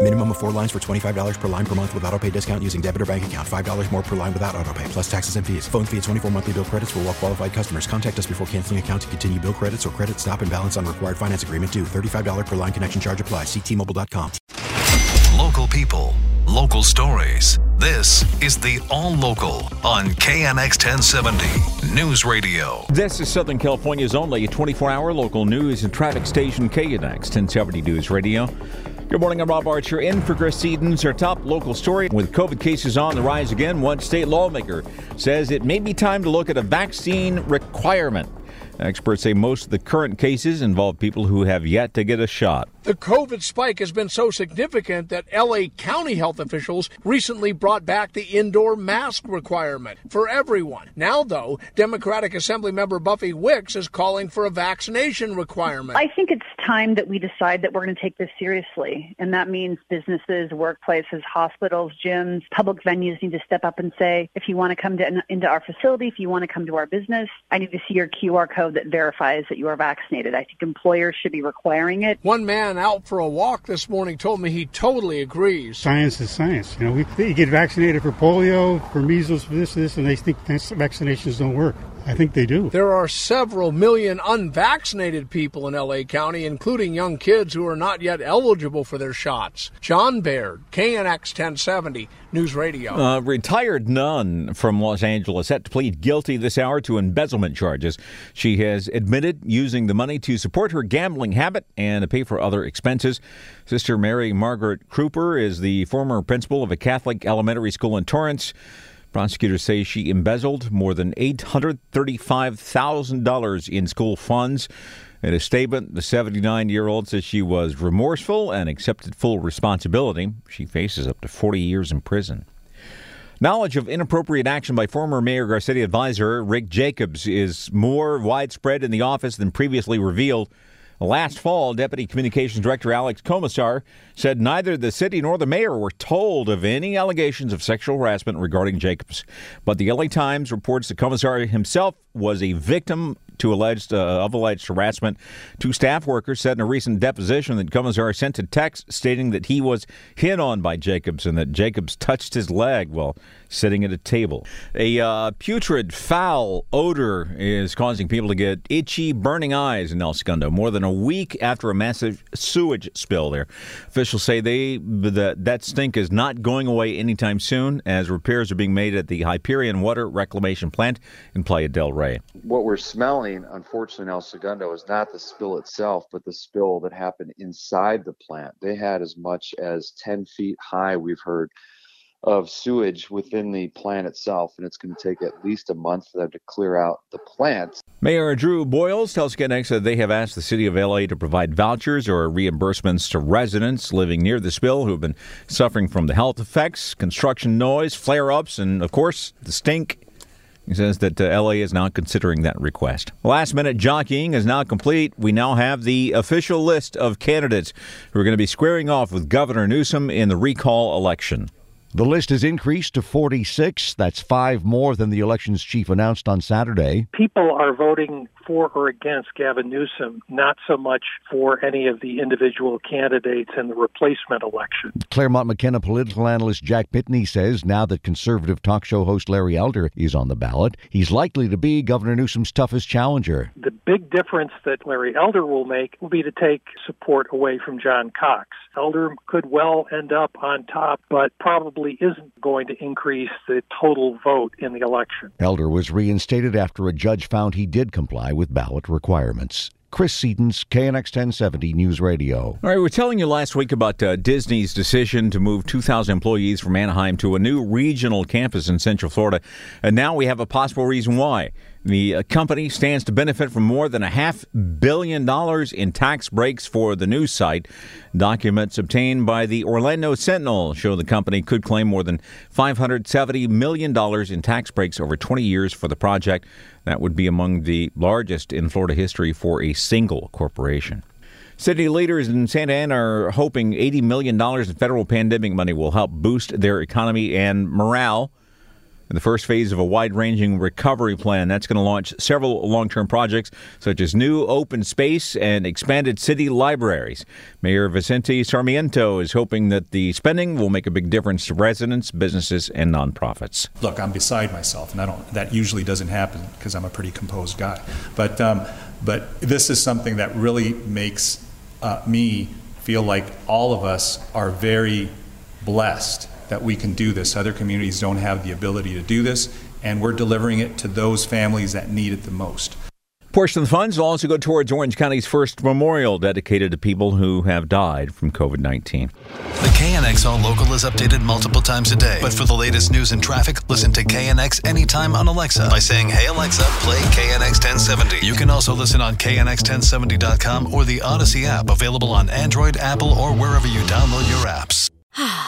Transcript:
Minimum of four lines for $25 per line per month with auto pay discount using debit or bank account. $5 more per line without auto pay, plus taxes and fees. Phone fee at 24 monthly bill credits for all well qualified customers. Contact us before canceling account to continue bill credits or credit stop and balance on required finance agreement due. $35 per line connection charge apply. Ctmobile.com. Local people, local stories. This is the All Local on KNX 1070 News Radio. This is Southern California's only 24 hour local news and traffic station KNX 1070 News Radio. Good morning, I'm Rob Archer in for Chris Edens. Our top local story with COVID cases on the rise again, one state lawmaker says it may be time to look at a vaccine requirement. Experts say most of the current cases involve people who have yet to get a shot. The COVID spike has been so significant that LA County health officials recently brought back the indoor mask requirement for everyone. Now, though, Democratic Assembly member Buffy Wicks is calling for a vaccination requirement. I think it's time that we decide that we're going to take this seriously. And that means businesses, workplaces, hospitals, gyms, public venues need to step up and say, if you want to come to, into our facility, if you want to come to our business, I need to see your QR code that verifies that you are vaccinated. I think employers should be requiring it. One man out for a walk this morning told me he totally agrees. Science is science. You know, we, you get vaccinated for polio, for measles, for this, this, and they think vaccinations don't work. I think they do. There are several million unvaccinated people in LA County, including young kids who are not yet eligible for their shots. John Baird, KNX 1070, News Radio. A retired nun from Los Angeles set to plead guilty this hour to embezzlement charges. She has admitted using the money to support her gambling habit and to pay for other expenses. Sister Mary Margaret Kreuper is the former principal of a Catholic elementary school in Torrance. Prosecutors say she embezzled more than $835,000 in school funds. In a statement, the 79 year old says she was remorseful and accepted full responsibility. She faces up to 40 years in prison. Knowledge of inappropriate action by former Mayor Garcetti advisor Rick Jacobs is more widespread in the office than previously revealed. Last fall, Deputy Communications Director Alex Comisar said neither the city nor the mayor were told of any allegations of sexual harassment regarding Jacobs. But the LA Times reports the Comisar himself was a victim to alleged uh, of alleged harassment. Two staff workers said in a recent deposition that Comisar sent a text stating that he was hit on by Jacobs and that Jacobs touched his leg while sitting at a table. A uh, putrid, foul odor is causing people to get itchy, burning eyes in El Segundo more than a week after a massive sewage spill there. Officials say they that that stink is not going away anytime soon as repairs are being made at the Hyperion Water Reclamation Plant in Playa del Rey. What we're smelling, unfortunately, El Segundo is not the spill itself, but the spill that happened inside the plant. They had as much as 10 feet high, we've heard, of sewage within the plant itself, and it's going to take at least a month for them to clear out the plant. Mayor Drew Boyles tells KNX that they have asked the city of LA to provide vouchers or reimbursements to residents living near the spill who have been suffering from the health effects, construction noise, flare ups, and of course, the stink. He says that uh, LA is now considering that request. Last minute jockeying is now complete. We now have the official list of candidates who are going to be squaring off with Governor Newsom in the recall election. The list has increased to 46. That's five more than the election's chief announced on Saturday. People are voting for or against Gavin Newsom, not so much for any of the individual candidates in the replacement election. Claremont McKenna political analyst Jack Pitney says now that conservative talk show host Larry Elder is on the ballot, he's likely to be Governor Newsom's toughest challenger. The big difference that Larry Elder will make will be to take support away from John Cox. Elder could well end up on top, but probably isn't going to increase the total vote in the election. Elder was reinstated after a judge found he did comply with ballot requirements. Chris Sedens, KNX 1070 News Radio. All right, we were telling you last week about uh, Disney's decision to move 2,000 employees from Anaheim to a new regional campus in Central Florida. And now we have a possible reason why. The company stands to benefit from more than a half billion dollars in tax breaks for the news site. Documents obtained by the Orlando Sentinel show the company could claim more than $570 million in tax breaks over 20 years for the project. That would be among the largest in Florida history for a single corporation. City leaders in Santa Ana are hoping $80 million in federal pandemic money will help boost their economy and morale in the first phase of a wide ranging recovery plan. That's going to launch several long term projects, such as new open space and expanded city libraries. Mayor Vicente Sarmiento is hoping that the spending will make a big difference to residents, businesses, and nonprofits. Look, I'm beside myself, and I don't. That usually doesn't happen because I'm a pretty composed guy. But um, but this is something that really makes uh, me feel like all of us are very blessed that we can do this. Other communities don't have the ability to do this, and we're delivering it to those families that need it the most. Portion of the funds will also go towards Orange County's first memorial dedicated to people who have died from COVID 19. The KNX All Local is updated multiple times a day. But for the latest news and traffic, listen to KNX anytime on Alexa by saying, Hey Alexa, play KNX 1070. You can also listen on KNX1070.com or the Audacy app, available on Android, Apple, or wherever you download your apps.